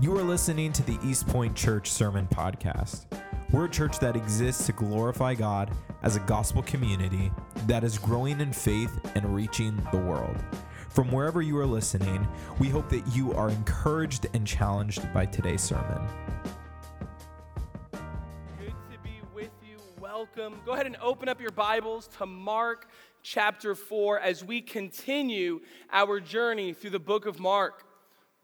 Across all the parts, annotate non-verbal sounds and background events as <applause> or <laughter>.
You are listening to the East Point Church Sermon Podcast. We're a church that exists to glorify God as a gospel community that is growing in faith and reaching the world. From wherever you are listening, we hope that you are encouraged and challenged by today's sermon. Good to be with you. Welcome. Go ahead and open up your Bibles to Mark chapter 4 as we continue our journey through the book of Mark.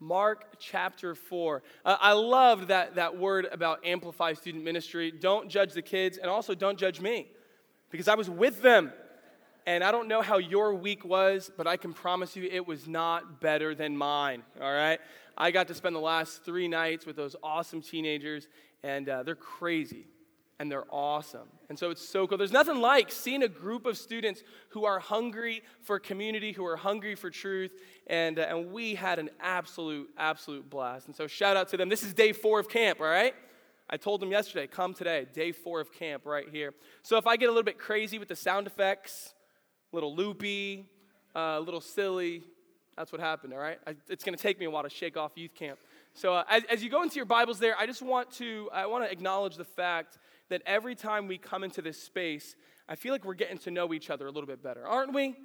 Mark chapter 4. Uh, I loved that, that word about Amplify Student Ministry. Don't judge the kids, and also don't judge me, because I was with them. And I don't know how your week was, but I can promise you it was not better than mine, all right? I got to spend the last three nights with those awesome teenagers, and uh, they're crazy and they're awesome. And so it's so cool. There's nothing like seeing a group of students who are hungry for community, who are hungry for truth, and, uh, and we had an absolute, absolute blast. And so shout out to them. This is day four of camp, all right? I told them yesterday, come today, day four of camp right here. So if I get a little bit crazy with the sound effects, a little loopy, uh, a little silly, that's what happened, all right? I, it's going to take me a while to shake off youth camp. So uh, as, as you go into your Bibles there, I just want to, I want to acknowledge the fact that every time we come into this space, I feel like we're getting to know each other a little bit better, aren't we?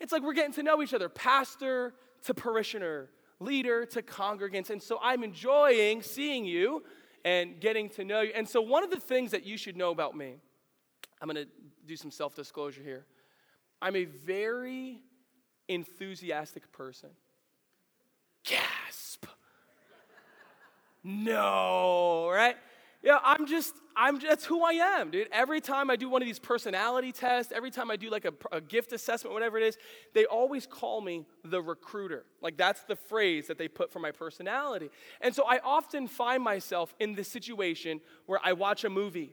It's like we're getting to know each other, pastor to parishioner, leader to congregants. And so I'm enjoying seeing you and getting to know you. And so, one of the things that you should know about me, I'm going to do some self disclosure here. I'm a very enthusiastic person. Gasp. No, right? Yeah, I'm just, I'm that's who I am, dude. Every time I do one of these personality tests, every time I do like a, a, gift assessment, whatever it is, they always call me the recruiter. Like that's the phrase that they put for my personality. And so I often find myself in this situation where I watch a movie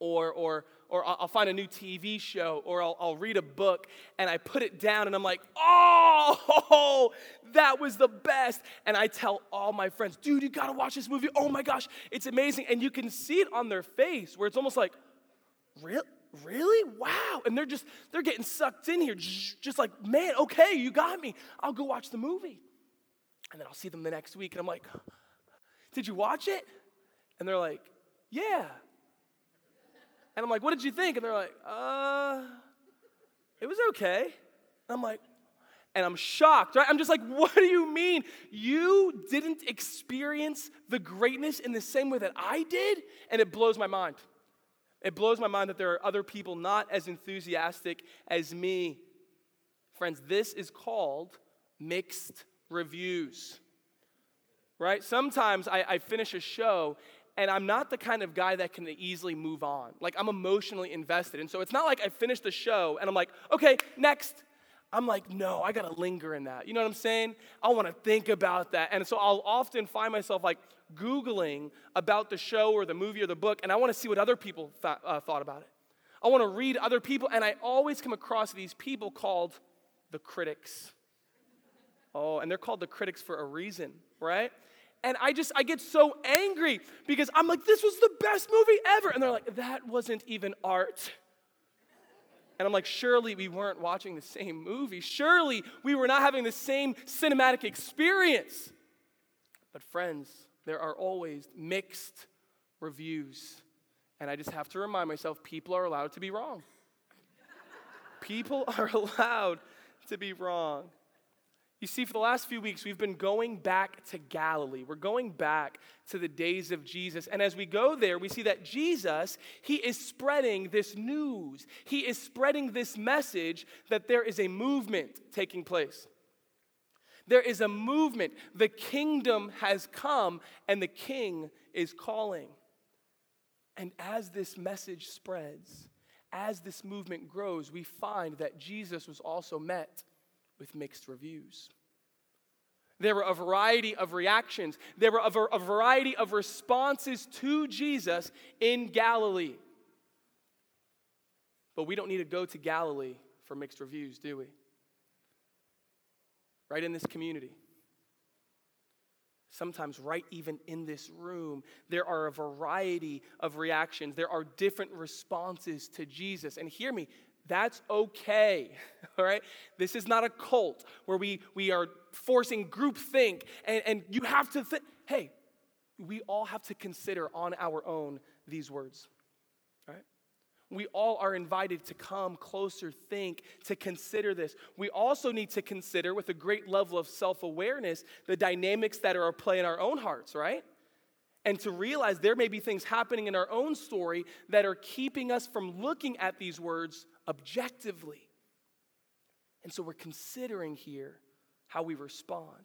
or, or, or I'll find a new TV show, or I'll, I'll, read a book, and I put it down, and I'm like, oh, that was the best. And I tell all my friends, dude, you gotta watch this movie. Oh my gosh, it's amazing. And you can see it on their face where it's almost like, really? Really? Wow. And they're just, they're getting sucked in here, just like, man, okay, you got me. I'll go watch the movie. And then I'll see them the next week, and I'm like, did you watch it? And they're like, yeah. And I'm like, what did you think? And they're like, uh, it was okay. And I'm like, and I'm shocked, right? I'm just like, <laughs> what do you mean? You didn't experience the greatness in the same way that I did? And it blows my mind. It blows my mind that there are other people not as enthusiastic as me. Friends, this is called mixed reviews, right? Sometimes I, I finish a show and I'm not the kind of guy that can easily move on. Like, I'm emotionally invested. And so it's not like I finish the show and I'm like, okay, next. I'm like, no, I gotta linger in that. You know what I'm saying? I wanna think about that. And so I'll often find myself like Googling about the show or the movie or the book, and I wanna see what other people th- uh, thought about it. I wanna read other people, and I always come across these people called the critics. Oh, and they're called the critics for a reason, right? And I just, I get so angry because I'm like, this was the best movie ever. And they're like, that wasn't even art. And I'm like, surely we weren't watching the same movie. Surely we were not having the same cinematic experience. But, friends, there are always mixed reviews. And I just have to remind myself people are allowed to be wrong. people are <laughs> allowed to be wrong. You see, for the last few weeks, we've been going back to Galilee. We're going back to the days of Jesus. And as we go there, we see that Jesus, he is spreading this news. He is spreading this message that there is a movement taking place. There is a movement. The kingdom has come and the king is calling. And as this message spreads, as this movement grows, we find that Jesus was also met with mixed reviews. There were a variety of reactions. There were a, variety of responses to Jesus in Galilee. But we don't need to go to Galilee for mixed reviews, do we? Right in this community. Sometimes, right even in this room, there are a variety of reactions. There are different responses to Jesus. And hear me, that's okay, <laughs> all right? This is not a cult where we, we are forcing groupthink and, and you have to think. hey, we all have to consider on our own these words, right? We all are invited to come closer, think, to consider this. We also need to consider, with a great level of self awareness, the dynamics that are at play in our own hearts, right? And to realize there may be things happening in our own story that are keeping us from looking at these words objectively. And so we're considering here how we respond.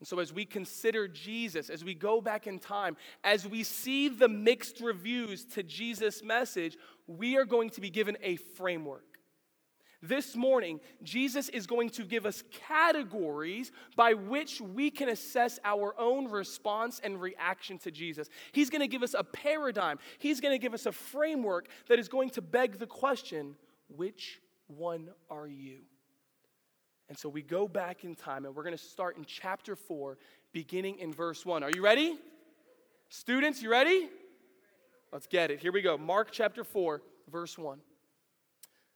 And so, as we consider Jesus, as we go back in time, as we see the mixed reviews to Jesus' message, we are going to be given a framework. This morning, Jesus is going to give us categories by which we can assess our own response and reaction to Jesus. He's going to give us a paradigm, He's going to give us a framework that is going to beg the question which one are you? And so we go back in time and we're going to start in chapter 4, beginning in verse 1. Are you ready? Students, you ready? Let's get it. Here we go. Mark chapter 4, verse 1.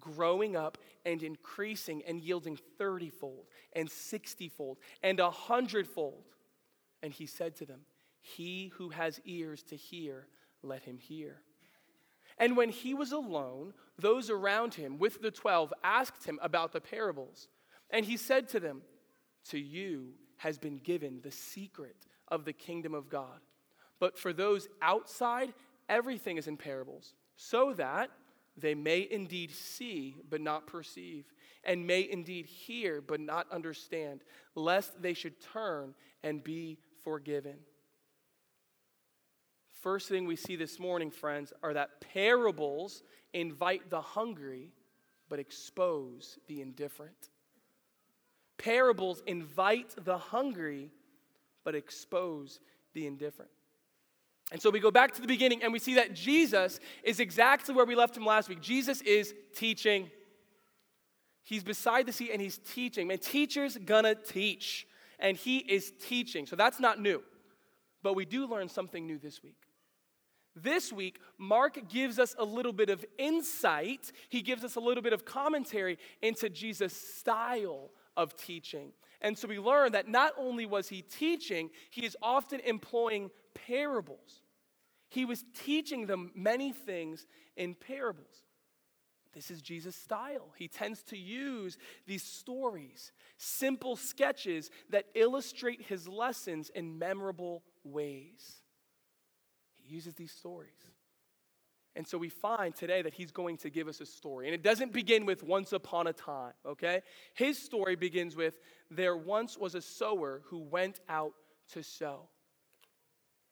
growing up and increasing and yielding thirtyfold and sixtyfold and a hundredfold. And he said to them, He who has ears to hear, let him hear. And when he was alone, those around him with the twelve asked him about the parables. And he said to them, To you has been given the secret of the kingdom of God. But for those outside, everything is in parables, so that they may indeed see but not perceive, and may indeed hear but not understand, lest they should turn and be forgiven. First thing we see this morning, friends, are that parables invite the hungry but expose the indifferent. Parables invite the hungry but expose the indifferent. And so we go back to the beginning and we see that Jesus is exactly where we left him last week. Jesus is teaching. He's beside the sea and he's teaching. Man, teacher's gonna teach. And he is teaching. So that's not new. But we do learn something new this week. This week, Mark gives us a little bit of insight. He gives us a little bit of commentary into Jesus' style of teaching. And so we learn that not only was he teaching, he is often employing parables. He was teaching them many things in parables. This is Jesus' style. He tends to use these stories, simple sketches that illustrate his lessons in memorable ways He uses these stories. And so we find today that he's going to give us a story. And it doesn't begin with once upon a time, okay? His story begins with there once was a sower who went out to sow.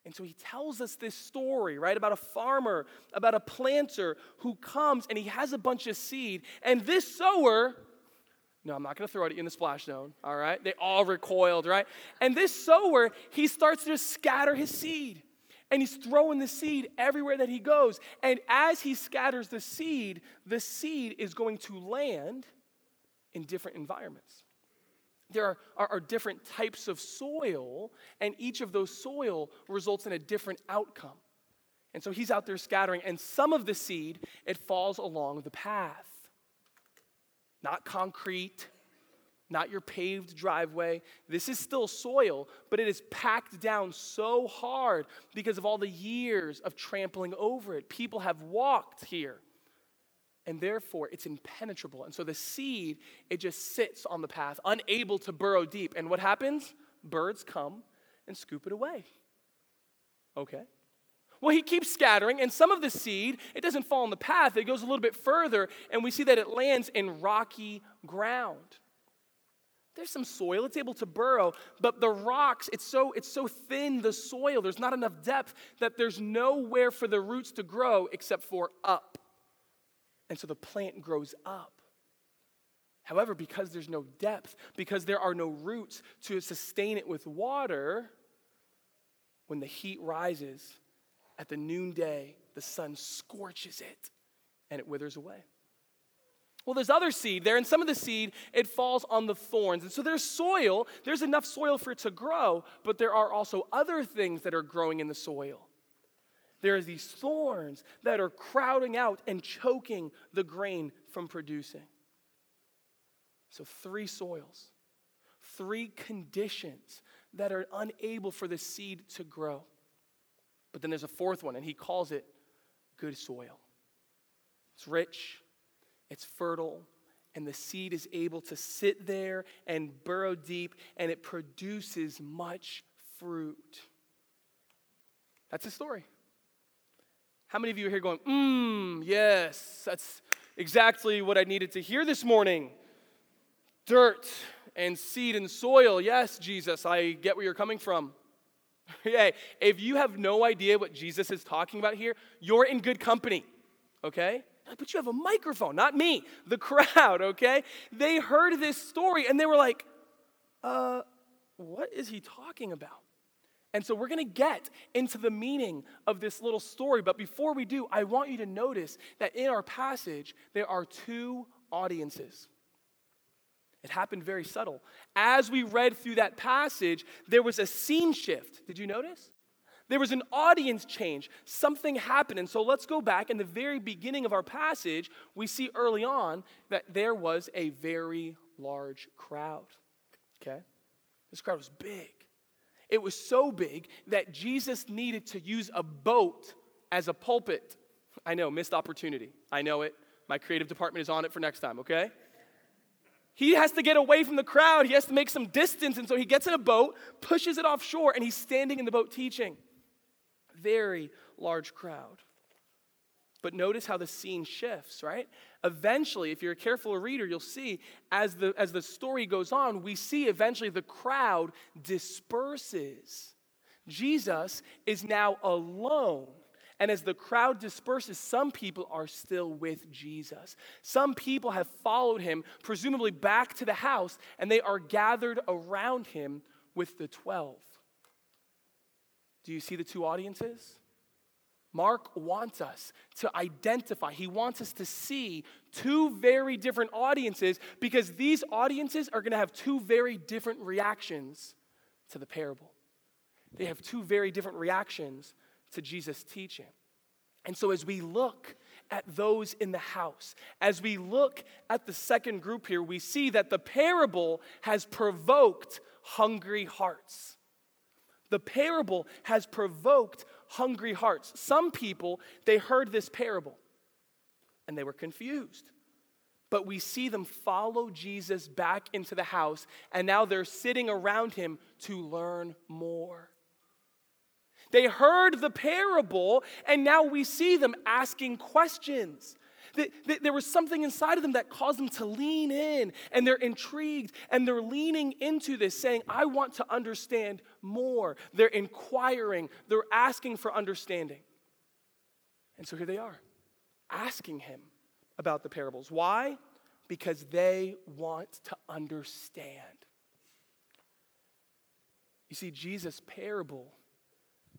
And so he tells us this story, right, about a farmer, about a planter who comes and he has a bunch of seed. And this sower, no, I'm not going to throw it in the splash zone, all right? They all recoiled, right? And this sower, he starts to scatter his seed. And he's throwing the seed everywhere that he goes. And as he scatters the seed, the seed is going to land in different environments. There are, are, are, different types of soil, and each of those soil results in a different outcome. And so he's out there scattering, and some of the seed, it falls along the path. Not concrete, not your paved driveway. This is still soil, but it is packed down so hard because of all the years of trampling over it. People have walked here, and therefore it's impenetrable. And so the seed, it just sits on the path, unable to burrow deep. And what happens? Birds come and scoop it away. Okay. Well, he keeps scattering, and some of the seed, it doesn't fall on the path. It goes a little bit further, and we see that it lands in rocky ground. There's some soil, it's able to burrow, but the rocks, it's so, it's so thin, the soil, there's not enough depth that there's nowhere for the roots to grow except for up. And so the plant grows up. However, because there's no depth, because there are no roots to sustain it with water, when the heat rises at the noonday, the sun scorches it and it withers away. Well, there's other seed there, and some of the seed, it falls on the thorns. And so there's soil, there's enough soil for it to grow, but there are also other things that are growing in the soil. There are these thorns that are crowding out and choking the grain from producing. So, three soils, three conditions that are unable for the seed to grow. But then there's a fourth one, and he calls it good soil. It's rich, it's fertile, and the seed is able to sit there and burrow deep, and it produces much fruit. That's the story. How many of you are here going, mmm, yes, that's exactly what I needed to hear this morning? Dirt and seed and soil. Yes, Jesus, I get where you're coming from. <laughs> hey, if you have no idea what Jesus is talking about here, you're in good company, okay? But you have a microphone, not me, the <laughs> crowd, okay? They heard this story and they were like, uh, what is he talking about? And so we're going to get into the meaning of this little story. But before we do, I want you to notice that in our passage, there are two audiences. It happened very subtle. As we read through that passage, there was a scene shift. Did you notice? There was an audience change. Something happened. And so let's go back. In the very beginning of our passage, we see early on that there was a very large crowd. Okay? This crowd was big. It was so big that Jesus needed to use a boat as a pulpit. I know, missed opportunity. I know it. My creative department is on it for next time, okay? He has to get away from the crowd. He has to make some distance. And so he gets in a boat, pushes it offshore, and he's standing in the boat teaching. Very large crowd. But notice how the scene shifts, right? Eventually, if you're a careful reader, you'll see as the, as the story goes on, we see eventually the crowd disperses. Jesus is now alone. And as the crowd disperses, some people are still with Jesus. Some people have followed him, presumably back to the house, and they are gathered around him with the 12. Do you see the two audiences? Mark wants us to identify, he wants us to see two very different audiences because these audiences are going to have two very different reactions to the parable. They have two very different reactions to Jesus' teaching. And so, as we look at those in the house, as we look at the second group here, we see that the parable has provoked hungry hearts. The parable has provoked hungry hearts. Some people, they heard this parable and they were confused. But we see them follow Jesus back into the house, and now they're sitting around him to learn more. They heard the parable, and now we see them asking questions. There was something inside of them that caused them to lean in, and they're intrigued, and they're leaning into this, saying, I want to understand more. They're inquiring, they're asking for understanding. And so here they are, asking him about the parables. Why? Because they want to understand. You see, Jesus' parable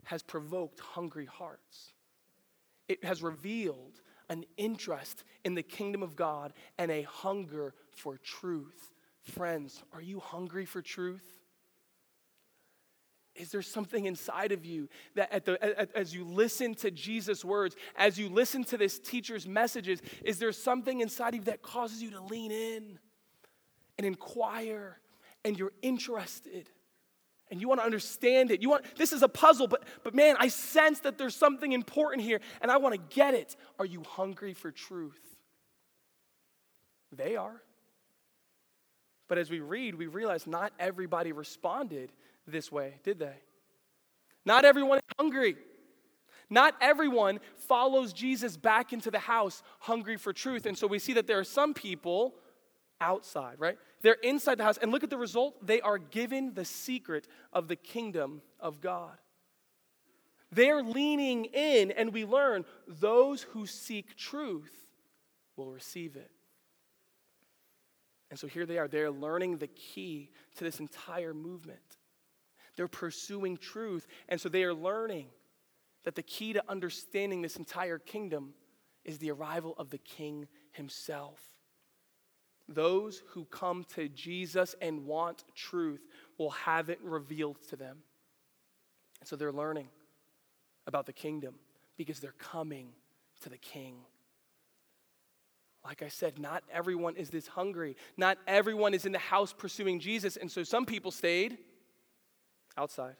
has provoked hungry hearts. It has revealed an interest in the kingdom of God and a hunger for truth. Friends, are you hungry for truth? Is there something inside of you that the, as you listen to Jesus' words, as you listen to this teacher's messages, is there something inside of you that causes you to lean in and inquire and you're interested? And you want to understand it. You want this is a puzzle, but but man, I sense that there's something important here and I want to get it. Are you hungry for truth? They are. But as we read, we realize not everybody responded this way, did they? Not everyone is hungry. Not everyone follows Jesus back into the house hungry for truth. And so we see that there are some people outside, right? They're inside the house. And look at the result. They are given the secret of the kingdom of God. They're leaning in, and we learn those who seek truth will receive it. And so here they are. They're learning the key to this entire movement. They're pursuing truth. And so they are learning that the key to understanding this entire kingdom is the arrival of the king himself. Those who come to Jesus and want truth will have it revealed to them. And so they're learning about the kingdom because they're coming to the king. Like I said, not everyone is this hungry. Not everyone is in the house pursuing Jesus. And so some people stayed outside.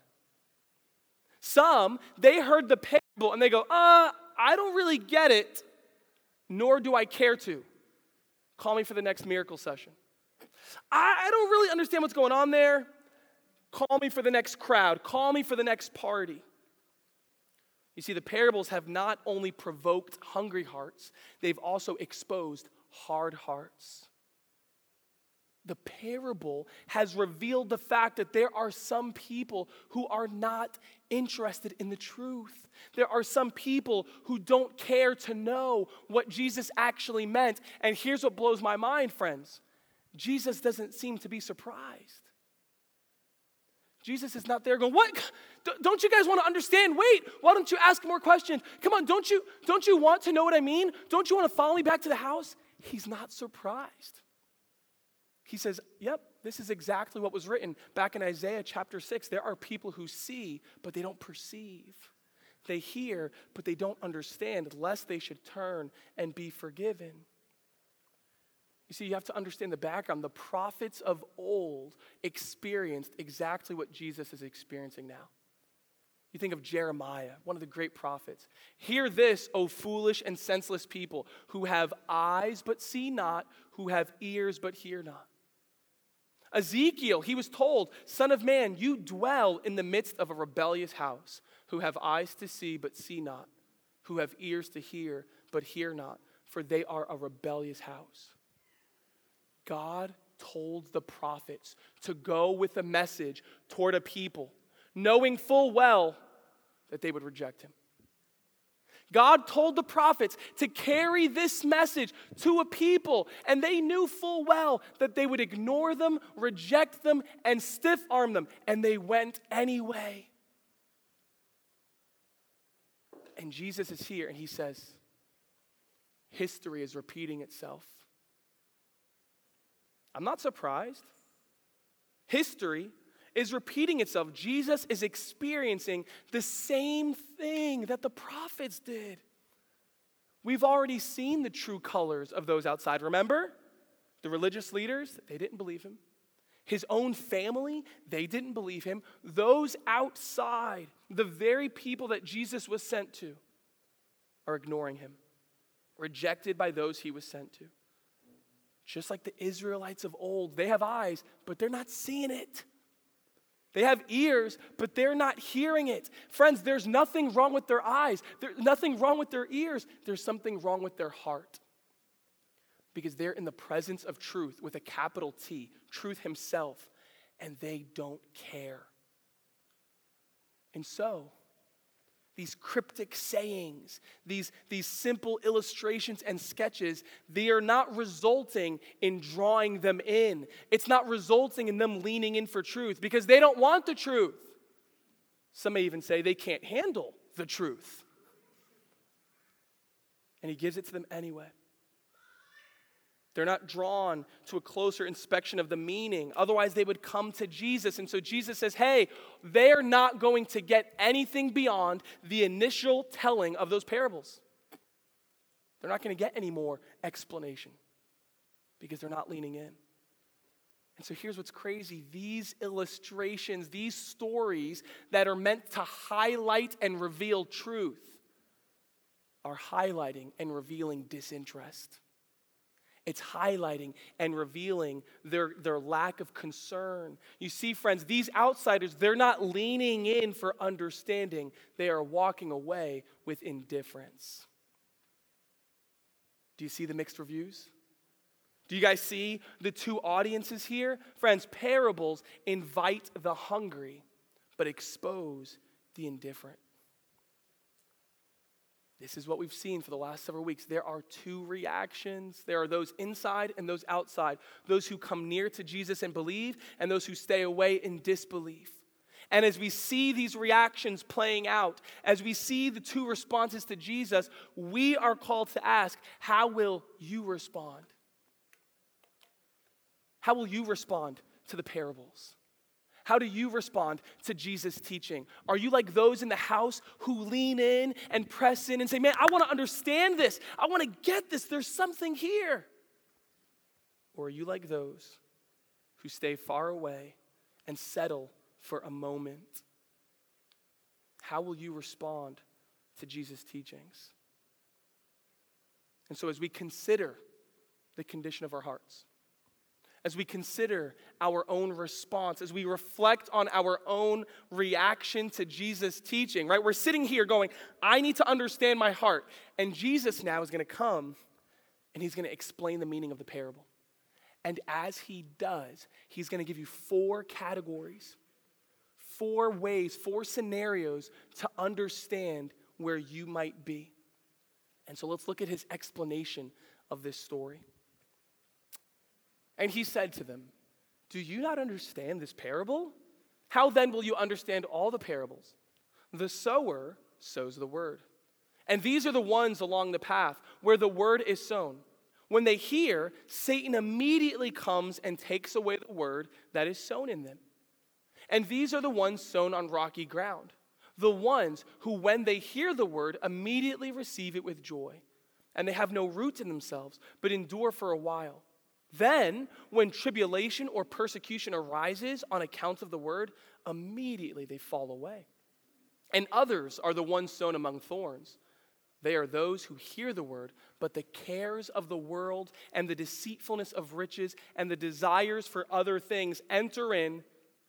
Some, they heard the parable and they go, uh, I don't really get it, nor do I care to. Call me for the next miracle session. I, I don't really understand what's going on there. Call me for the next crowd. Call me for the next party. You see, the parables have not only provoked hungry hearts, they've also exposed hard hearts. The parable has revealed the fact that there are some people who are not interested in the truth. There are some people who don't care to know what Jesus actually meant. And here's what blows my mind, friends Jesus doesn't seem to be surprised. Jesus is not there going, What? Don't you guys want to understand? Wait, why don't you ask more questions? Come on, don't you, don't you want to know what I mean? Don't you want to follow me back to the house? He's not surprised. He says, Yep, this is exactly what was written back in Isaiah chapter 6. There are people who see, but they don't perceive. They hear, but they don't understand, lest they should turn and be forgiven. You see, you have to understand the background. The prophets of old experienced exactly what Jesus is experiencing now. You think of Jeremiah, one of the great prophets. Hear this, O foolish and senseless people, who have eyes but see not, who have ears but hear not. Ezekiel, he was told, Son of man, you dwell in the midst of a rebellious house, who have eyes to see but see not, who have ears to hear but hear not, for they are a rebellious house. God told the prophets to go with a message toward a people, knowing full well that they would reject him. God told the prophets to carry this message to a people, and they knew full well that they would ignore them, reject them, and stiff arm them, and they went anyway. And Jesus is here, and he says, History is repeating itself. I'm not surprised. History is repeating itself. Jesus is experiencing the same thing that the prophets did. We've already seen the true colors of those outside. Remember? The religious leaders, they didn't believe him. His own family, they didn't believe him. Those outside, the very people that Jesus was sent to, are ignoring him, rejected by those he was sent to. Just like the Israelites of old, they have eyes, but they're not seeing it. They have ears, but they're not hearing it. Friends, there's nothing wrong with their eyes. There's nothing wrong with their ears. There's something wrong with their heart. Because they're in the presence of truth with a capital T, truth himself, and they don't care. And so, these cryptic sayings, these, these simple illustrations and sketches, they are not resulting in drawing them in. It's not resulting in them leaning in for truth because they don't want the truth. Some may even say they can't handle the truth. And he gives it to them anyway. They're not drawn to a closer inspection of the meaning. Otherwise, they would come to Jesus. And so Jesus says, hey, they're not going to get anything beyond the initial telling of those parables. They're not going to get any more explanation because they're not leaning in. And so here's what's crazy these illustrations, these stories that are meant to highlight and reveal truth, are highlighting and revealing disinterest. It's highlighting and revealing their, their lack of concern. You see, friends, these outsiders, they're not leaning in for understanding, they are walking away with indifference. Do you see the mixed reviews? Do you guys see the two audiences here? Friends, parables invite the hungry, but expose the indifferent. This is what we've seen for the last several weeks. There are two reactions. There are those inside and those outside. Those who come near to Jesus and believe, and those who stay away in disbelief. And as we see these reactions playing out, as we see the two responses to Jesus, we are called to ask, How will you respond? How will you respond to the parables? How do you respond to Jesus' teaching? Are you like those in the house who lean in and press in and say, Man, I want to understand this. I want to get this. There's something here. Or are you like those who stay far away and settle for a moment? How will you respond to Jesus' teachings? And so, as we consider the condition of our hearts, as we consider our own response, as we reflect on our own reaction to Jesus' teaching, right? We're sitting here going, I need to understand my heart. And Jesus now is going to come and he's going to explain the meaning of the parable. And as he does, he's going to give you four categories, four ways, four scenarios to understand where you might be. And so let's look at his explanation of this story. And he said to them, Do you not understand this parable? How then will you understand all the parables? The sower sows the word. And these are the ones along the path where the word is sown. When they hear, Satan immediately comes and takes away the word that is sown in them. And these are the ones sown on rocky ground, the ones who, when they hear the word, immediately receive it with joy. And they have no root in themselves, but endure for a while. Then, when tribulation or persecution arises on account of the word, immediately they fall away. And others are the ones sown among thorns. They are those who hear the word, but the cares of the world and the deceitfulness of riches and the desires for other things enter in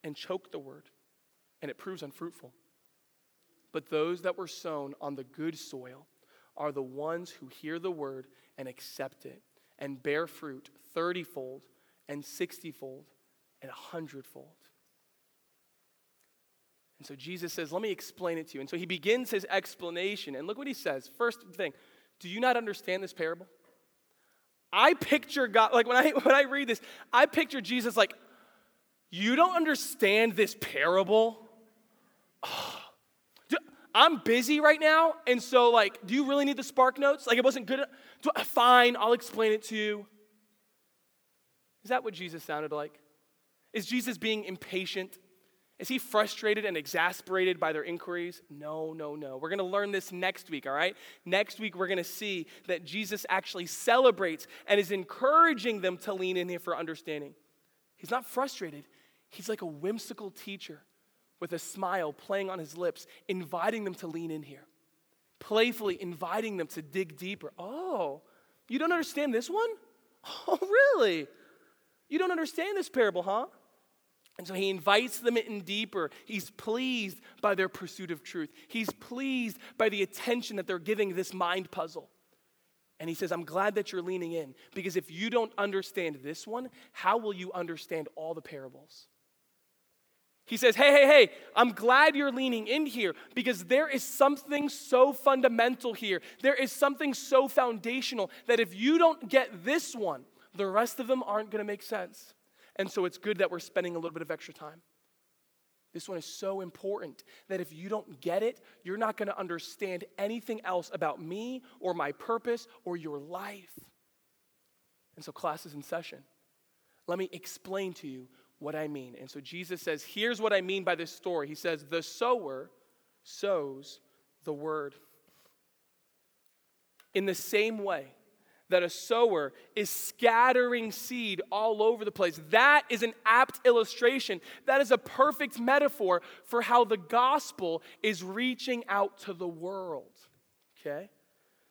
and choke the word, and it proves unfruitful. But those that were sown on the good soil are the ones who hear the word and accept it and bear fruit thirtyfold and sixtyfold and a hundredfold. And so Jesus says, Let me explain it to you. And so he begins his explanation. And look what he says. First thing, do you not understand this parable? I picture God, like when I <laughs> when I read this, I picture Jesus like, you don't understand this parable? Oh, I'm busy right now, and so like, do you really need the spark notes? Like it wasn't good. Fine, I'll explain it to you. Is that what Jesus sounded like? Is Jesus being impatient? Is he frustrated and exasperated by their inquiries? No, no, no. We're going to learn this next week, all right? Next week, we're going to see that Jesus actually celebrates and is encouraging them to lean in here for understanding. He's not frustrated, he's like a whimsical teacher with a smile playing on his lips, inviting them to lean in here playfully inviting them to dig deeper. Oh, you don't understand this one? <laughs> Oh, really? You don't understand this parable, huh? And so he invites them in deeper. He's pleased by their pursuit of truth. He's pleased by the attention that they're giving this mind puzzle. And he says, I'm glad that you're leaning in because if you don't understand this one, how will you understand all the parables? He says, Hey, hey, hey, I'm glad you're leaning in here because there is something so fundamental here. There is something so foundational that if you don't get this one, the rest of them aren't going to make sense. And so it's good that we're spending a little bit of extra time. This one is so important that if you don't get it, you're not going to understand anything else about me or my purpose or your life. And so, class is in session. Let me explain to you what I mean. And so Jesus says, Here's what I mean by this story. He says, The sower sows the word. In the same way that a sower is scattering seed all over the place, that is an apt illustration. That is a perfect metaphor for how the gospel is reaching out to the world. Okay?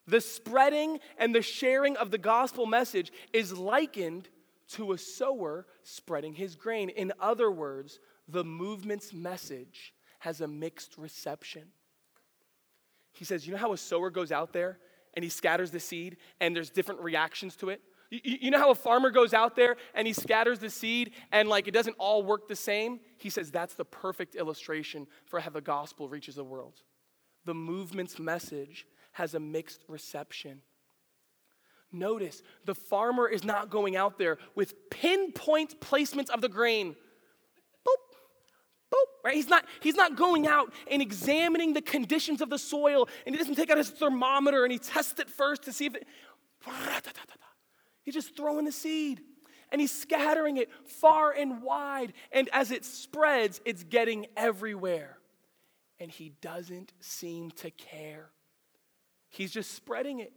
The spreading and the sharing of the gospel message is likened to a sower spreading his grain. In other words, the movement's message has a mixed reception. He says, You know how a sower goes out there and he scatters the seed and there's different reactions to it? You, you know how a farmer goes out there and he scatters the seed and like it doesn't all work the same? He says that's the perfect illustration for how the gospel reaches the world. The movement's message has a mixed reception. Notice the farmer is not going out there with pinpoint placements of the grain. Boop, right? He's not, he's not going out and examining the conditions of the soil and he doesn't take out his thermometer and he tests it first to see if it. He's just throwing the seed and he's scattering it far and wide. And as it spreads, it's getting everywhere. And he doesn't seem to care. He's just spreading it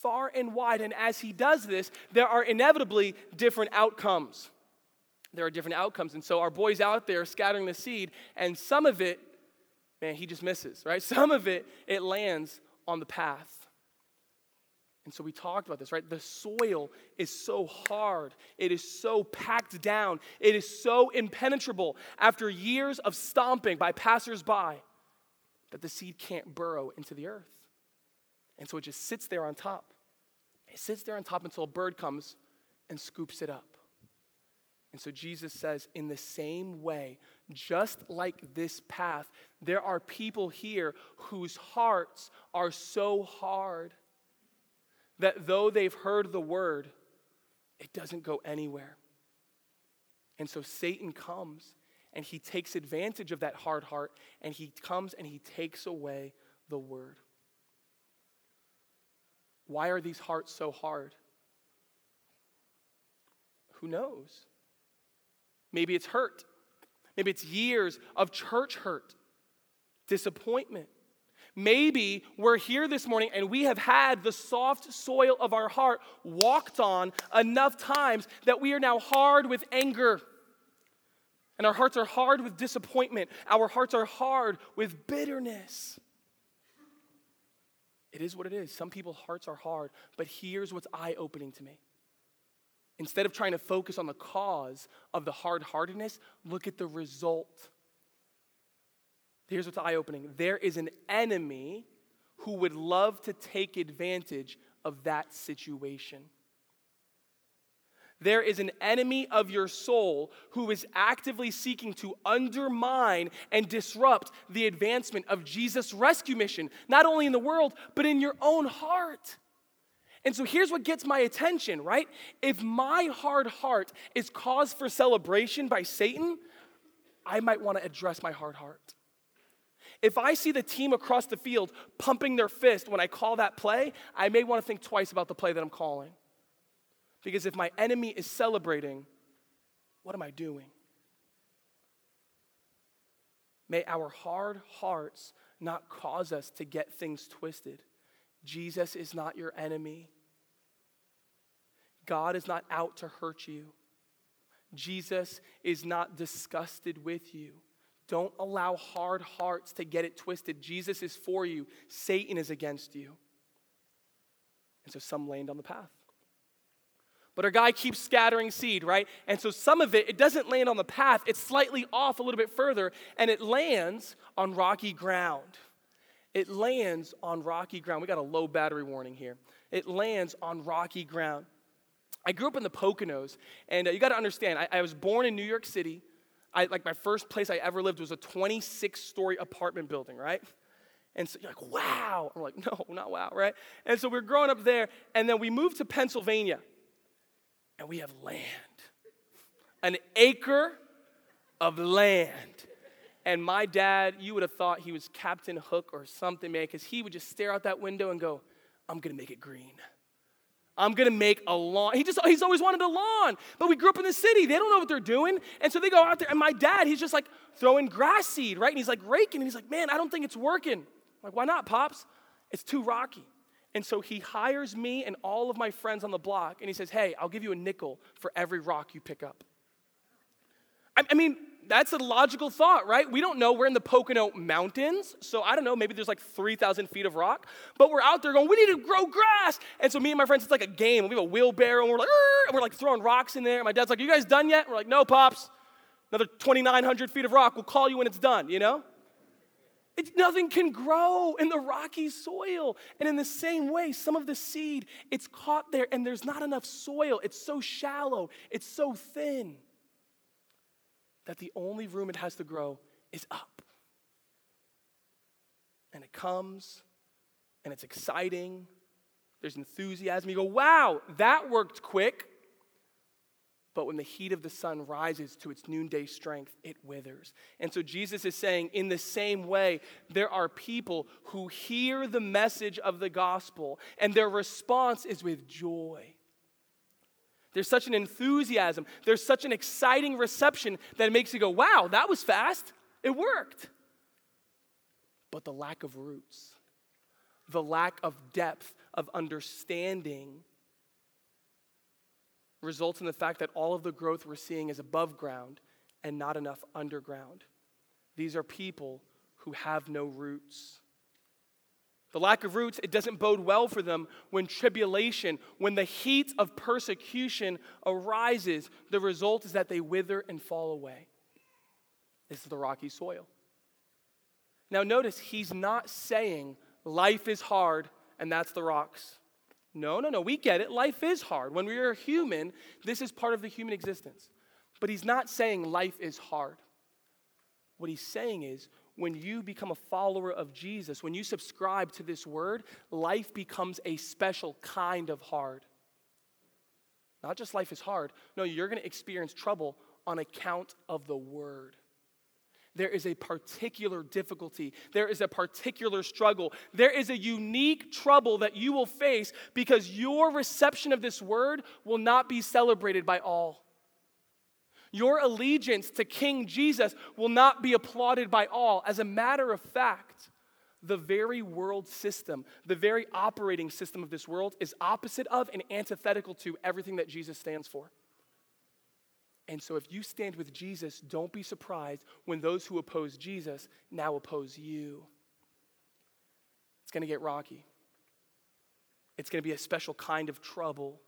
far and wide. And as he does this, there are inevitably different outcomes. There are different outcomes. And so our boy's out there scattering the seed, and some of it, man, he just misses, right? <laughs> Some of it, it lands on the path. And so we talked about this, right? The soil is so hard. It is so packed down. It is so impenetrable after years of stomping by passersby that the seed can't burrow into the earth. And so it just sits there on top. It sits there on top until a bird comes and scoops it up. And so Jesus says, in the same way, just like this path, there are people here whose hearts are so hard that though they've heard the word, it doesn't go anywhere. And so Satan comes and he takes advantage of that hard heart and he comes and he takes away the word. Why are these hearts so hard? Who knows? Maybe it's hurt. Maybe it's years of church hurt, disappointment. Maybe we're here this morning and we have had the soft soil of our heart walked on enough times that we are now hard with anger. And our hearts are hard with disappointment. Our hearts are hard with bitterness. It is what it is. Some people's hearts are hard, but here's what's eye opening to me. Instead of trying to focus on the cause of the hard heartedness, look at the result. Here's what's eye opening there is an enemy who would love to take advantage of that situation. There is an enemy of your soul who is actively seeking to undermine and disrupt the advancement of Jesus' rescue mission, not only in the world, but in your own heart. And so here's what gets my attention, right? If my hard heart is cause for celebration by Satan, I might want to address my hard heart. If I see the team across the field pumping their fist when I call that play, I may want to think twice about the play that I'm calling. Because if my enemy is celebrating, what am I doing? May our hard hearts not cause us to get things twisted. Jesus is not your enemy. God is not out to hurt you. Jesus is not disgusted with you. Don't allow hard hearts to get it twisted. Jesus is for you, Satan is against you. And so some land on the path. But our guy keeps scattering seed, right? And so some of it, it doesn't land on the path, it's slightly off a little bit further, and it lands on rocky ground. It lands on rocky ground. We got a low battery warning here. It lands on rocky ground. I grew up in the Poconos, and uh, you got to understand, I, I was born in New York City. I, like my first place I ever lived was a 26 story apartment building, right? And so you're like, wow. I'm like, no, not wow, right? And so we're growing up there, and then we moved to Pennsylvania, and we have land an acre of land. And my dad, you would have thought he was Captain Hook or something, man, because he would just stare out that window and go, I'm gonna make it green. I'm gonna make a lawn. He just he's always wanted a lawn. But we grew up in the city. They don't know what they're doing. And so they go out there, and my dad, he's just like throwing grass seed, right? And he's like raking, and he's like, man, I don't think it's working. I'm like, why not, Pops? It's too rocky. And so he hires me and all of my friends on the block, and he says, Hey, I'll give you a nickel for every rock you pick up. I, I mean, that's a logical thought, right? We don't know. We're in the Pocono Mountains. So I don't know. Maybe there's like 3,000 feet of rock. But we're out there going, we need to grow grass. And so me and my friends, it's like a game. We have a wheelbarrow and we're like, and we're like throwing rocks in there. And my dad's like, are you guys done yet? And we're like, no, Pops. Another 2,900 feet of rock. We'll call you when it's done, you know? It, nothing can grow in the rocky soil. And in the same way, some of the seed, it's caught there and there's not enough soil. It's so shallow, it's so thin that the only room it has to grow is up. And it comes and it's exciting. There's enthusiasm. You go, wow, that worked quick. But when the heat of the sun rises to its noonday strength, it withers. And so Jesus is saying, in the same way, there are people who hear the message of the gospel and their response is with joy. There's such an enthusiasm, there's such an exciting reception that it makes you go, wow, that was fast. It worked. But the lack of roots, the lack of depth of understanding results in the fact that all of the growth we're seeing is above ground and not enough underground. These are people who have no roots. The lack of roots, it doesn't bode well for them when tribulation, when the heat of persecution arises. The result is that they wither and fall away. This is the rocky soil. Now, notice he's not saying life is hard and that's the rocks. No, no, no, we get it. Life is hard. When we are human, this is part of the human existence. But he's not saying life is hard. What he's saying is when you become a follower of Jesus, when you subscribe to this word, life becomes a special kind of hard. Not just life is hard. No, you're going to experience trouble on account of the word. There is a particular difficulty. There is a particular struggle. There is a unique trouble that you will face because your reception of this word will not be celebrated by all. Your allegiance to King Jesus will not be applauded by all. As a matter of fact, the very world system, the very operating system of this world is opposite of and antithetical to everything that Jesus stands for. And so, if you stand with Jesus, don't be surprised when those who oppose Jesus now oppose you. It's going to get rocky. It's going to be a special kind of trouble.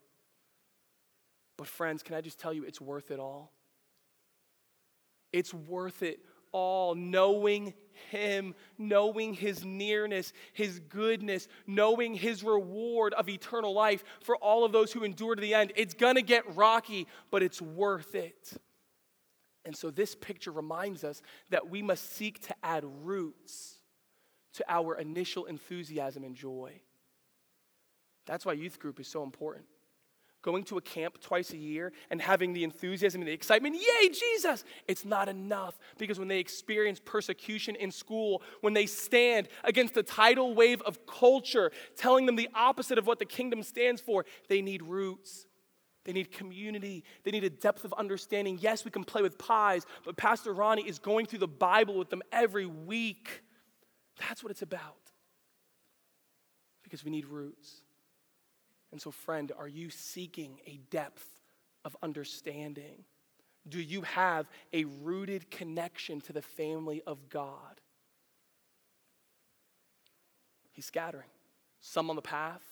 But, friends, can I just tell you, it's worth it all? It's worth it all. Knowing Him, knowing His nearness, His goodness, knowing His reward of eternal life for all of those who endure to the end. It's to get rocky, but it's worth it. And so, this picture reminds us that we must seek to add roots to our initial enthusiasm and joy. That's why youth group is so important going to a camp twice a year and having the enthusiasm and the excitement, yay, Jesus, it's not enough because when they experience persecution in school, when they stand against the tidal wave of culture telling them the opposite of what the kingdom stands for, they need roots. They need community. They need a depth of understanding. Yes, we can play with pies, but Pastor Ronnie is going through the Bible with them every week. That's what it's about. Because we need roots. And so, friend, are you seeking a depth of understanding? Do you have a rooted connection to the family of God? He's scattering, some on the path,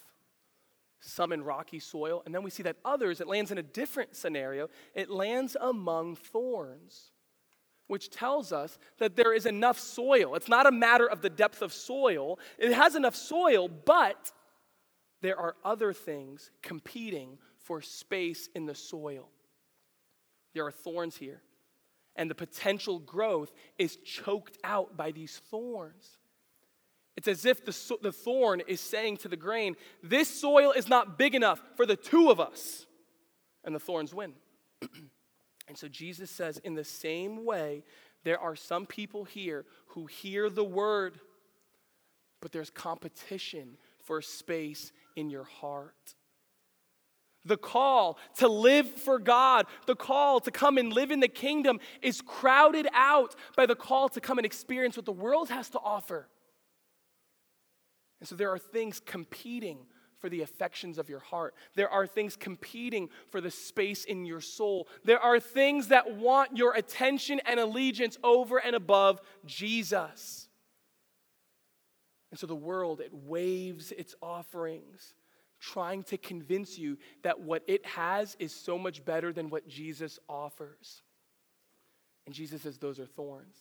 some in rocky soil. And then we see that others, it lands in a different scenario. It lands among thorns, which tells us that there is enough soil. It's not a matter of the depth of soil, it has enough soil, but there are other things competing for space in the soil. There are thorns here, and the potential growth is choked out by these thorns. It's as if the, the thorn is saying to the grain, This soil is not big enough for the two of us. And the thorns win. <clears throat> and so Jesus says, in the same way, there are some people here who hear the word, but there's competition for space in your heart. The call to live for God, the call to come and live in the kingdom is crowded out by the call to come and experience what the world has to offer. And so there are things competing for the affections of your heart. There are things competing for the space in your soul. There are things that want your attention and allegiance over and above Jesus. And so the world, it waves its offerings, trying to convince you that what it has is so much better than what Jesus offers. And Jesus says, Those are thorns.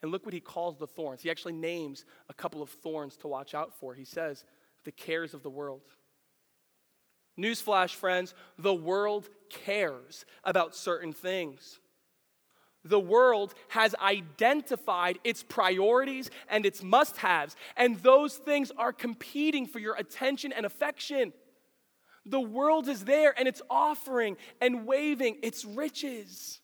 And look what he calls the thorns. He actually names a couple of thorns to watch out for. He says, the cares of the world. Newsflash, friends, the world cares about certain things. The world has identified its priorities and its must haves, and those things are competing for your attention and affection. The world is there and it's offering and waving its riches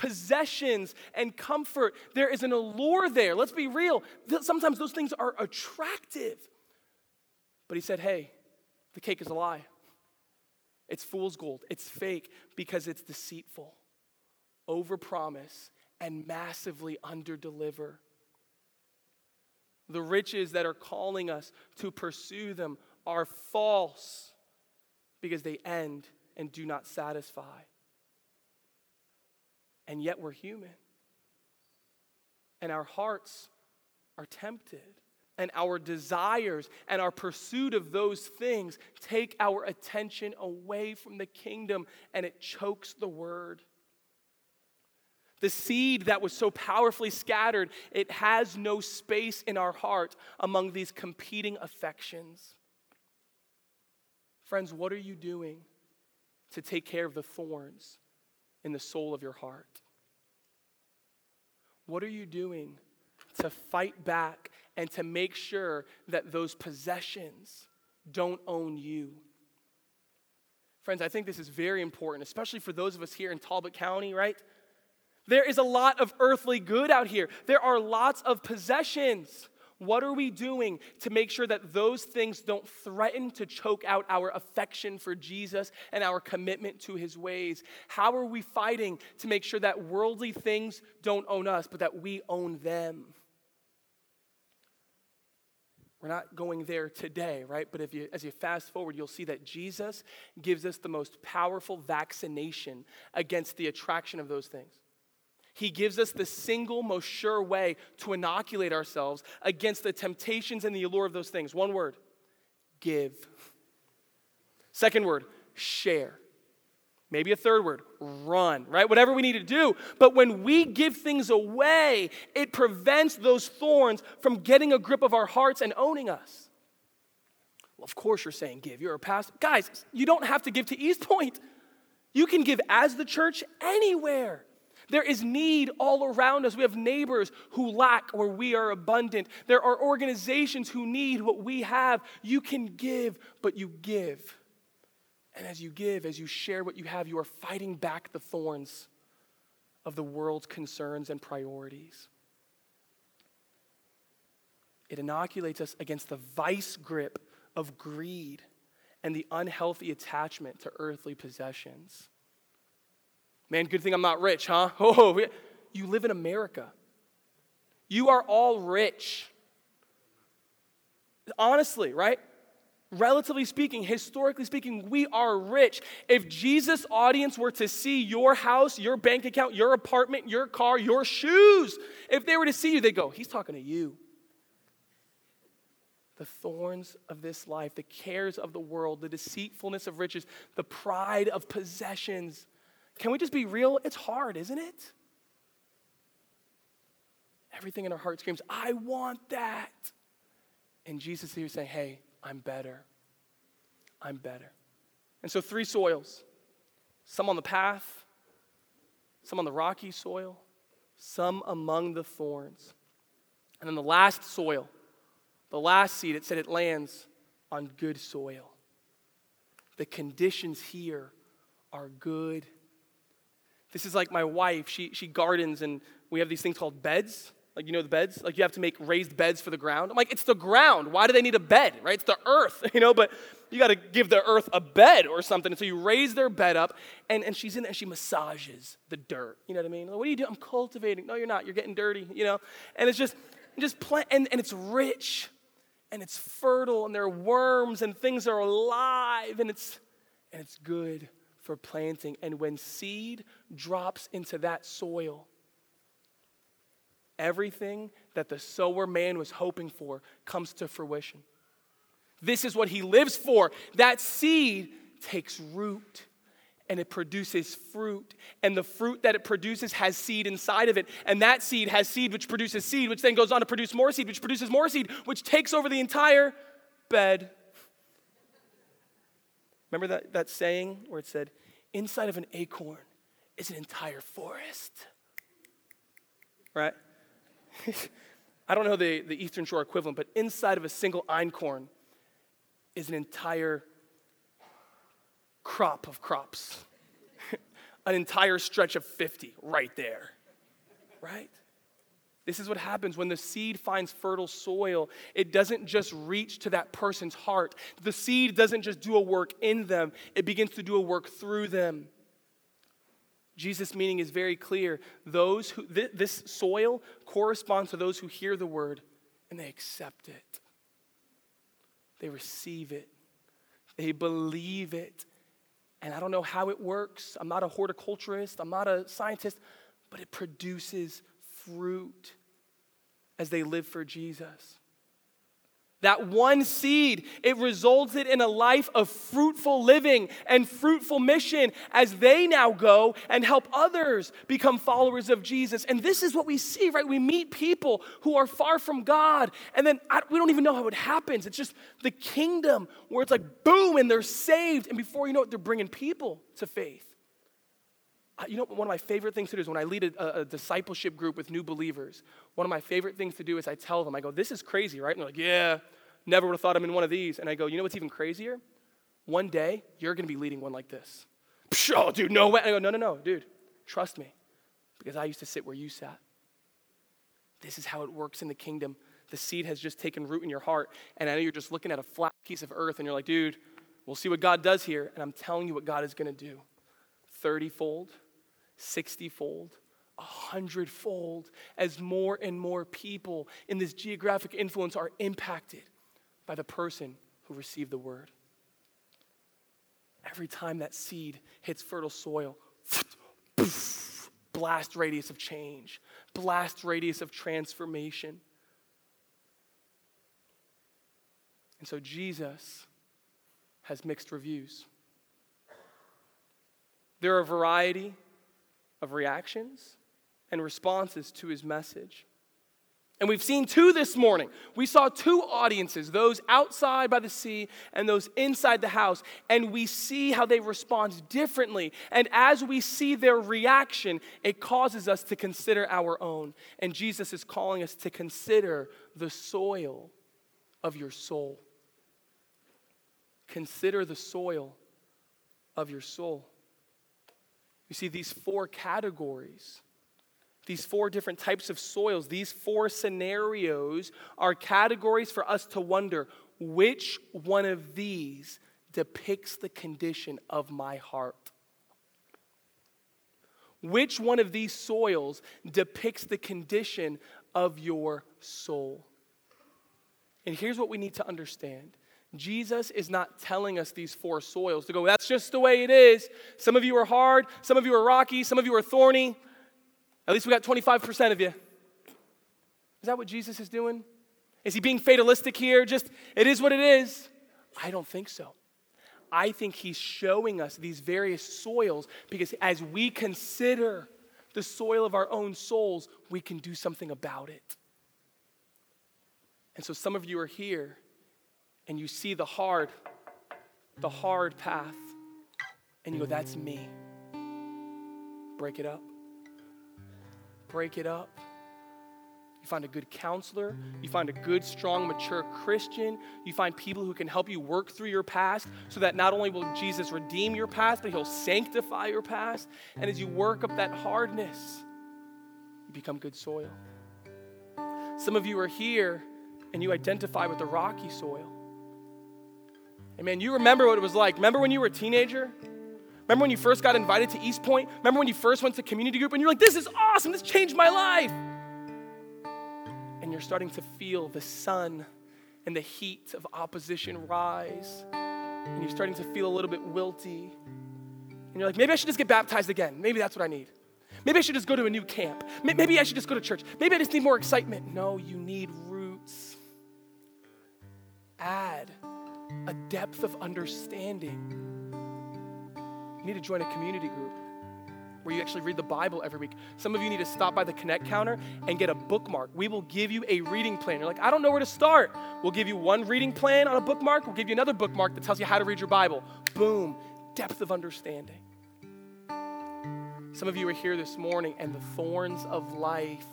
possessions and comfort. There is an allure there. Let's be real. Sometimes those things are attractive. But he said, hey, the cake is a lie. It's fool's gold. It's fake because it's deceitful, overpromise, and massively underdeliver. The riches that are calling us to pursue them are false because they end and do not satisfy and yet we're human. And our hearts are tempted. And our desires and our pursuit of those things take our attention away from the kingdom and it chokes the word. The seed that was so powerfully scattered, it has no space in our heart among these competing affections. Friends, what are you doing to take care of the thorns in the soul of your heart? What are you doing to fight back and to make sure that those possessions don't own you? Friends, I think this is very important, especially for those of us here in Talbot County, right? There is a lot of earthly good out here. There are lots of possessions. What are we doing to make sure that those things don't threaten to choke out our affection for Jesus and our commitment to his ways? How are we fighting to make sure that worldly things don't own us, but that we own them? We're not going there today, right? But if you, as you fast forward, you'll see that Jesus gives us the most powerful vaccination against the attraction of those things. He gives us the single most sure way to inoculate ourselves against the temptations and the allure of those things. One word give. Second word, share. Maybe a third word, run, right? Whatever we need to do. But when we give things away, it prevents those thorns from getting a grip of our hearts and owning us. Well, of course you're saying give. You're a pastor. Guys, you don't have to give to East Point. You can give as the church anywhere. There is need all around us. We have neighbors who lack where we are abundant. There are organizations who need what we have. You can give, but you give. And as you give, as you share what you have, you are fighting back the thorns of the world's concerns and priorities. It inoculates us against the vice grip of greed and the unhealthy attachment to earthly possessions. Man, good thing I'm not rich, huh? <laughs> Oh, you live in America. You are all rich. Honestly, right? Relatively speaking, historically speaking, we are rich. If Jesus' audience were to see your house, your bank account, your apartment, your car, your shoes, if they were to see you, they'd go, He's talking to you. The thorns of this life, the cares of the world, the deceitfulness of riches, the pride of possessions, can we just be real? It's hard, isn't it? Everything in our heart screams, I want that. And Jesus here saying, Hey, I'm better. I'm better. And so, three soils some on the path, some on the rocky soil, some among the thorns. And then the last soil, the last seed, it said it lands on good soil. The conditions here are good this is like my wife. She, she gardens, and we have these things called beds. Like, you know the beds? Like, you have to make raised beds for the ground. I'm like, it's the ground. Why do they need a bed, right? It's the earth, <laughs> you know? But you got to give the earth a bed or something. And so you raise their bed up, and, and she's in there, and she massages the dirt. You know what I mean? Like, what are you doing? I'm cultivating. No, you're not. You're getting dirty, you know? And it's just, just plant, and, and it's rich. and it's fertile and there are worms and things are alive and it's and it's good for planting. And when seed drops into that soil, everything that the sower man was hoping for comes to fruition. This is what he lives for. That seed takes root and it produces fruit. And the fruit that it produces has seed inside of it. And that seed has seed, which produces seed, which then goes on to produce more seed, which produces more seed, which takes over the entire bed. Remember that, that saying where it said, inside of an acorn is an entire forest? Right? <laughs> I don't know the, the Eastern Shore equivalent, but inside of a single einkorn is an entire crop of crops, <laughs> an entire stretch of 50 right there, right? This is what happens when the seed finds fertile soil. It doesn't just reach to that person's heart. The seed doesn't just do a work in them, it begins to do a work through them. Jesus' meaning is very clear. Those who th- this soil corresponds to those who hear the word and they accept it. They receive it. They believe it. And I don't know how it works. I'm not a horticulturist, I'm not a scientist, but it produces fruit as they live for Jesus. That one seed, it resulted in a life of fruitful living and fruitful mission as they now go and help others become followers of Jesus. And this is what we see, right? We meet people who are far from God, and then I, we don't even know how it happens. It's just the kingdom where it's like boom, and they're saved. And before you know it, they're bringing people to faith. You know, one of my favorite things to do is when I lead a, a, discipleship group with new believers, one of my favorite things to do is I tell them, I go, this is crazy, right? And they're like, yeah, never would have thought I'm in one of these. And I go, you know what's even crazier? One day, you're going to be leading one like this. <laughs> Oh, dude, no way. I go, no, no, no, dude, trust me, because I used to sit where you sat. This is how it works in the kingdom. The seed has just taken root in your heart, and I know you're just looking at a flat piece of earth, and you're like, dude, we'll see what God does here. And I'm telling you what God is going to do 30 fold, 60 fold, a hundredfold as more and more people in this geographic influence are impacted by the person who received the word. Every time that seed hits fertile soil, blast radius of change, blast radius of transformation. And so Jesus has mixed reviews. There are a variety of reactions and responses to his message. And we've seen two this morning. We saw two audiences, those outside by the sea and those inside the house, and we see how they respond differently. And as we see their reaction, it causes us to consider our own. And Jesus is calling us to consider the soil of your soul. Consider the soil of your soul. You see, these four categories, these four different types of soils, these four scenarios are categories for us to wonder which one of these depicts the condition of my heart. Which one of these soils depicts the condition of your soul? And here's what we need to understand Jesus is not telling us these four soils to go, that's just the way it is. Some of you are hard, some of you are rocky, some of you are thorny. At least we got 25% of you. Is that what Jesus is doing? Is he being fatalistic here? Just, it is what it is? I don't think so. I think he's showing us these various soils because as we consider the soil of our own souls, we can do something about it. And so some of you are here and you see the hard, the hard path, and you go, that's me. Break it up. Break it up. You find a good counselor. You find a good, strong, mature Christian. You find people who can help you work through your past so that not only will Jesus redeem your past, but he'll sanctify your past. And as you work up that hardness, you become good soil. Some of you are here and you identify with the rocky soil. Man, you remember what it was like. Remember when you were a teenager? Remember when you first got invited to East Point? Remember when you first went to community group and you're like, this is awesome, this changed my life. And you're starting to feel the sun and the heat of opposition rise, and you're starting to feel a little bit wilty, and you're like, maybe I should just get baptized again. Maybe that's what I need. Maybe I should just go to a new camp. Maybe I should just go to church. Maybe I just need more excitement. No, you need roots. Add a depth of understanding. You need to join a community group where you actually read the Bible every week. Some of you need to stop by the Connect counter and get a bookmark. We will give you a reading plan. You're like, I don't know where to start. We'll give you one reading plan on a bookmark. We'll give you another bookmark that tells you how to read your Bible. Boom, depth of understanding. Some of you are here this morning and the thorns of life,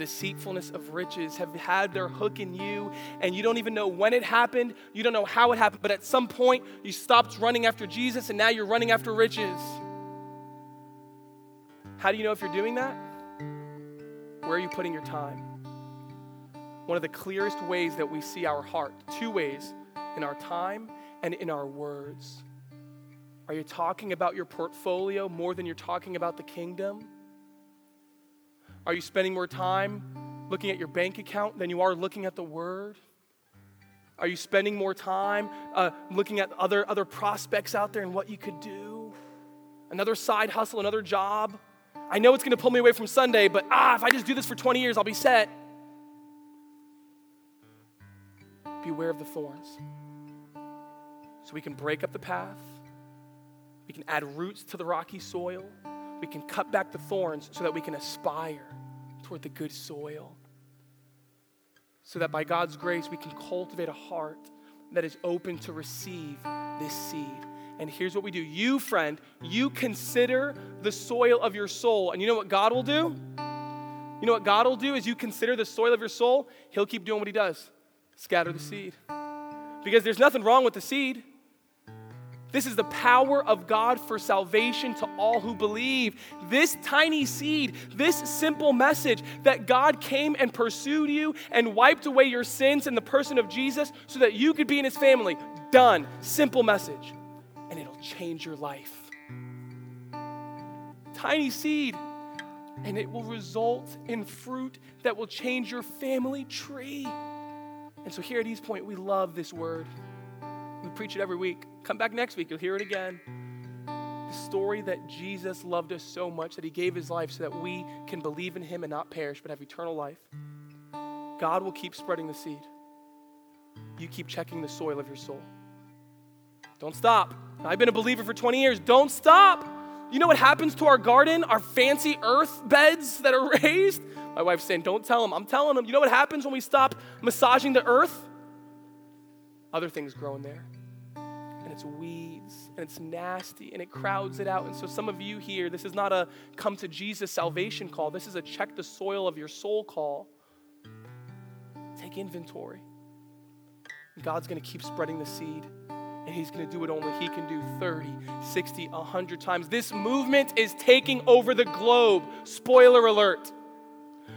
deceitfulness of riches have had their hook in you, and you don't even know when it happened. You don't know how it happened, but at some point you stopped running after Jesus and now you're running after riches. How do you know if you're doing that? Where are you putting your time? One of the clearest ways that we see our heart, two ways in our time and in our words. Are you talking about your portfolio more than you're talking about the kingdom? Are you spending more time looking at your bank account than you are looking at the word? Are you spending more time uh, looking at other, other prospects out there and what you could do? Another side hustle, another job? I know it's going to pull me away from Sunday, but ah, if I just do this for 20 years, I'll be set. Beware of the thorns. So we can break up the path we can add roots to the rocky soil. We can cut back the thorns so that we can aspire toward the good soil. So that by God's grace, we can cultivate a heart that is open to receive this seed. And here's what we do you, friend, you consider the soil of your soul. And you know what God will do? You know what God will do is you consider the soil of your soul, He'll keep doing what He does scatter the seed. Because there's nothing wrong with the seed. This is the power of God for salvation to all who believe. This tiny seed, this simple message that God came and pursued you and wiped away your sins in the person of Jesus so that you could be in his family. Done. Simple message. And it'll change your life. Tiny seed. And it will result in fruit that will change your family tree. And so here at East Point, we love this word. We preach it every week. Come back next week, you'll hear it again. The story that Jesus loved us so much that he gave his life so that we can believe in him and not perish but have eternal life. God will keep spreading the seed. You keep checking the soil of your soul. Don't stop. I've been a believer for 20 years. Don't stop. You know what happens to our garden, our fancy earth beds that are <laughs> raised? My wife's saying, Don't tell them. I'm telling them. You know what happens when we stop massaging the earth? Other things grow in there and it's weeds and it's nasty and it crowds it out. And so, some of you here, this is not a come to Jesus salvation call, this is a check the soil of your soul call. Take inventory. God's going to keep spreading the seed. And he's going to do what only he can do 30, 60, 100 times. This movement is taking over the globe. Spoiler alert.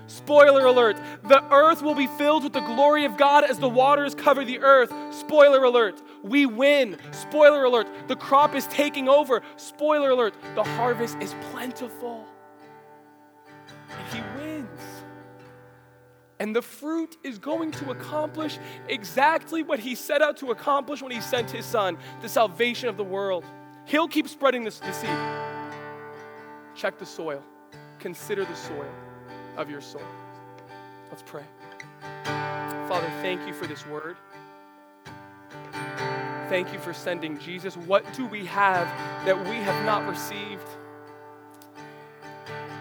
Spoiler alert, the earth will be filled with the glory of God as the waters cover the earth. Spoiler alert, we win. Spoiler alert, the crop is taking over. Spoiler alert, the harvest is plentiful. And he wins. And the fruit is going to accomplish exactly what he set out to accomplish when he sent his son, the salvation of the world. He'll keep spreading this, the seed. Check the soil, consider the soil of your soul. Let's pray. Father, thank you for this word. Thank you for sending Jesus. What do we have that we have not received?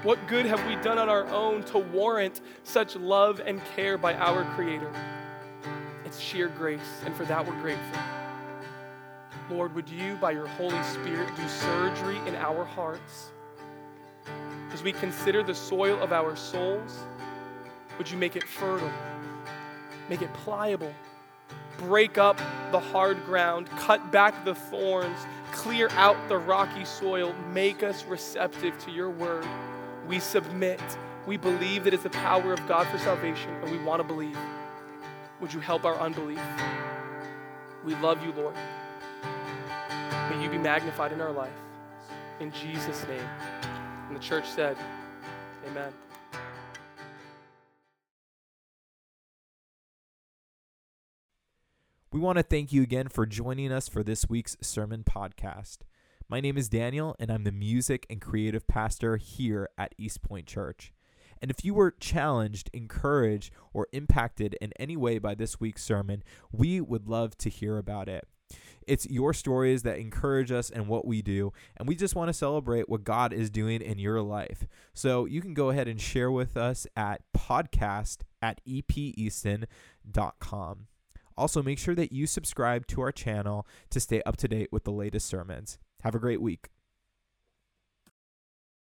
What good have we done on our own to warrant such love and care by our Creator? It's sheer grace, and for that we're grateful. Lord, would you, by your Holy Spirit, do surgery in our hearts? As we consider the soil of our souls, would you make it fertile, make it pliable, break up the hard ground, cut back the thorns, clear out the rocky soil, make us receptive to your word. We submit. We believe that it's the power of God for salvation, and we want to believe. Would you help our unbelief? We love you, Lord. May you be magnified in our life. In Jesus' name. And the church said, Amen. We want to thank you again for joining us for this week's sermon podcast. My name is Daniel, and I'm the music and creative pastor here at East Point Church. And if you were challenged, encouraged, or impacted in any way by this week's sermon, we would love to hear about it. It's your stories that encourage us and what we do, and we just want to celebrate what God is doing in your life. So you can go ahead and share with us at podcast at epeaston.com. Also, make sure that you subscribe to our channel to stay up to date with the latest sermons. Have a great week.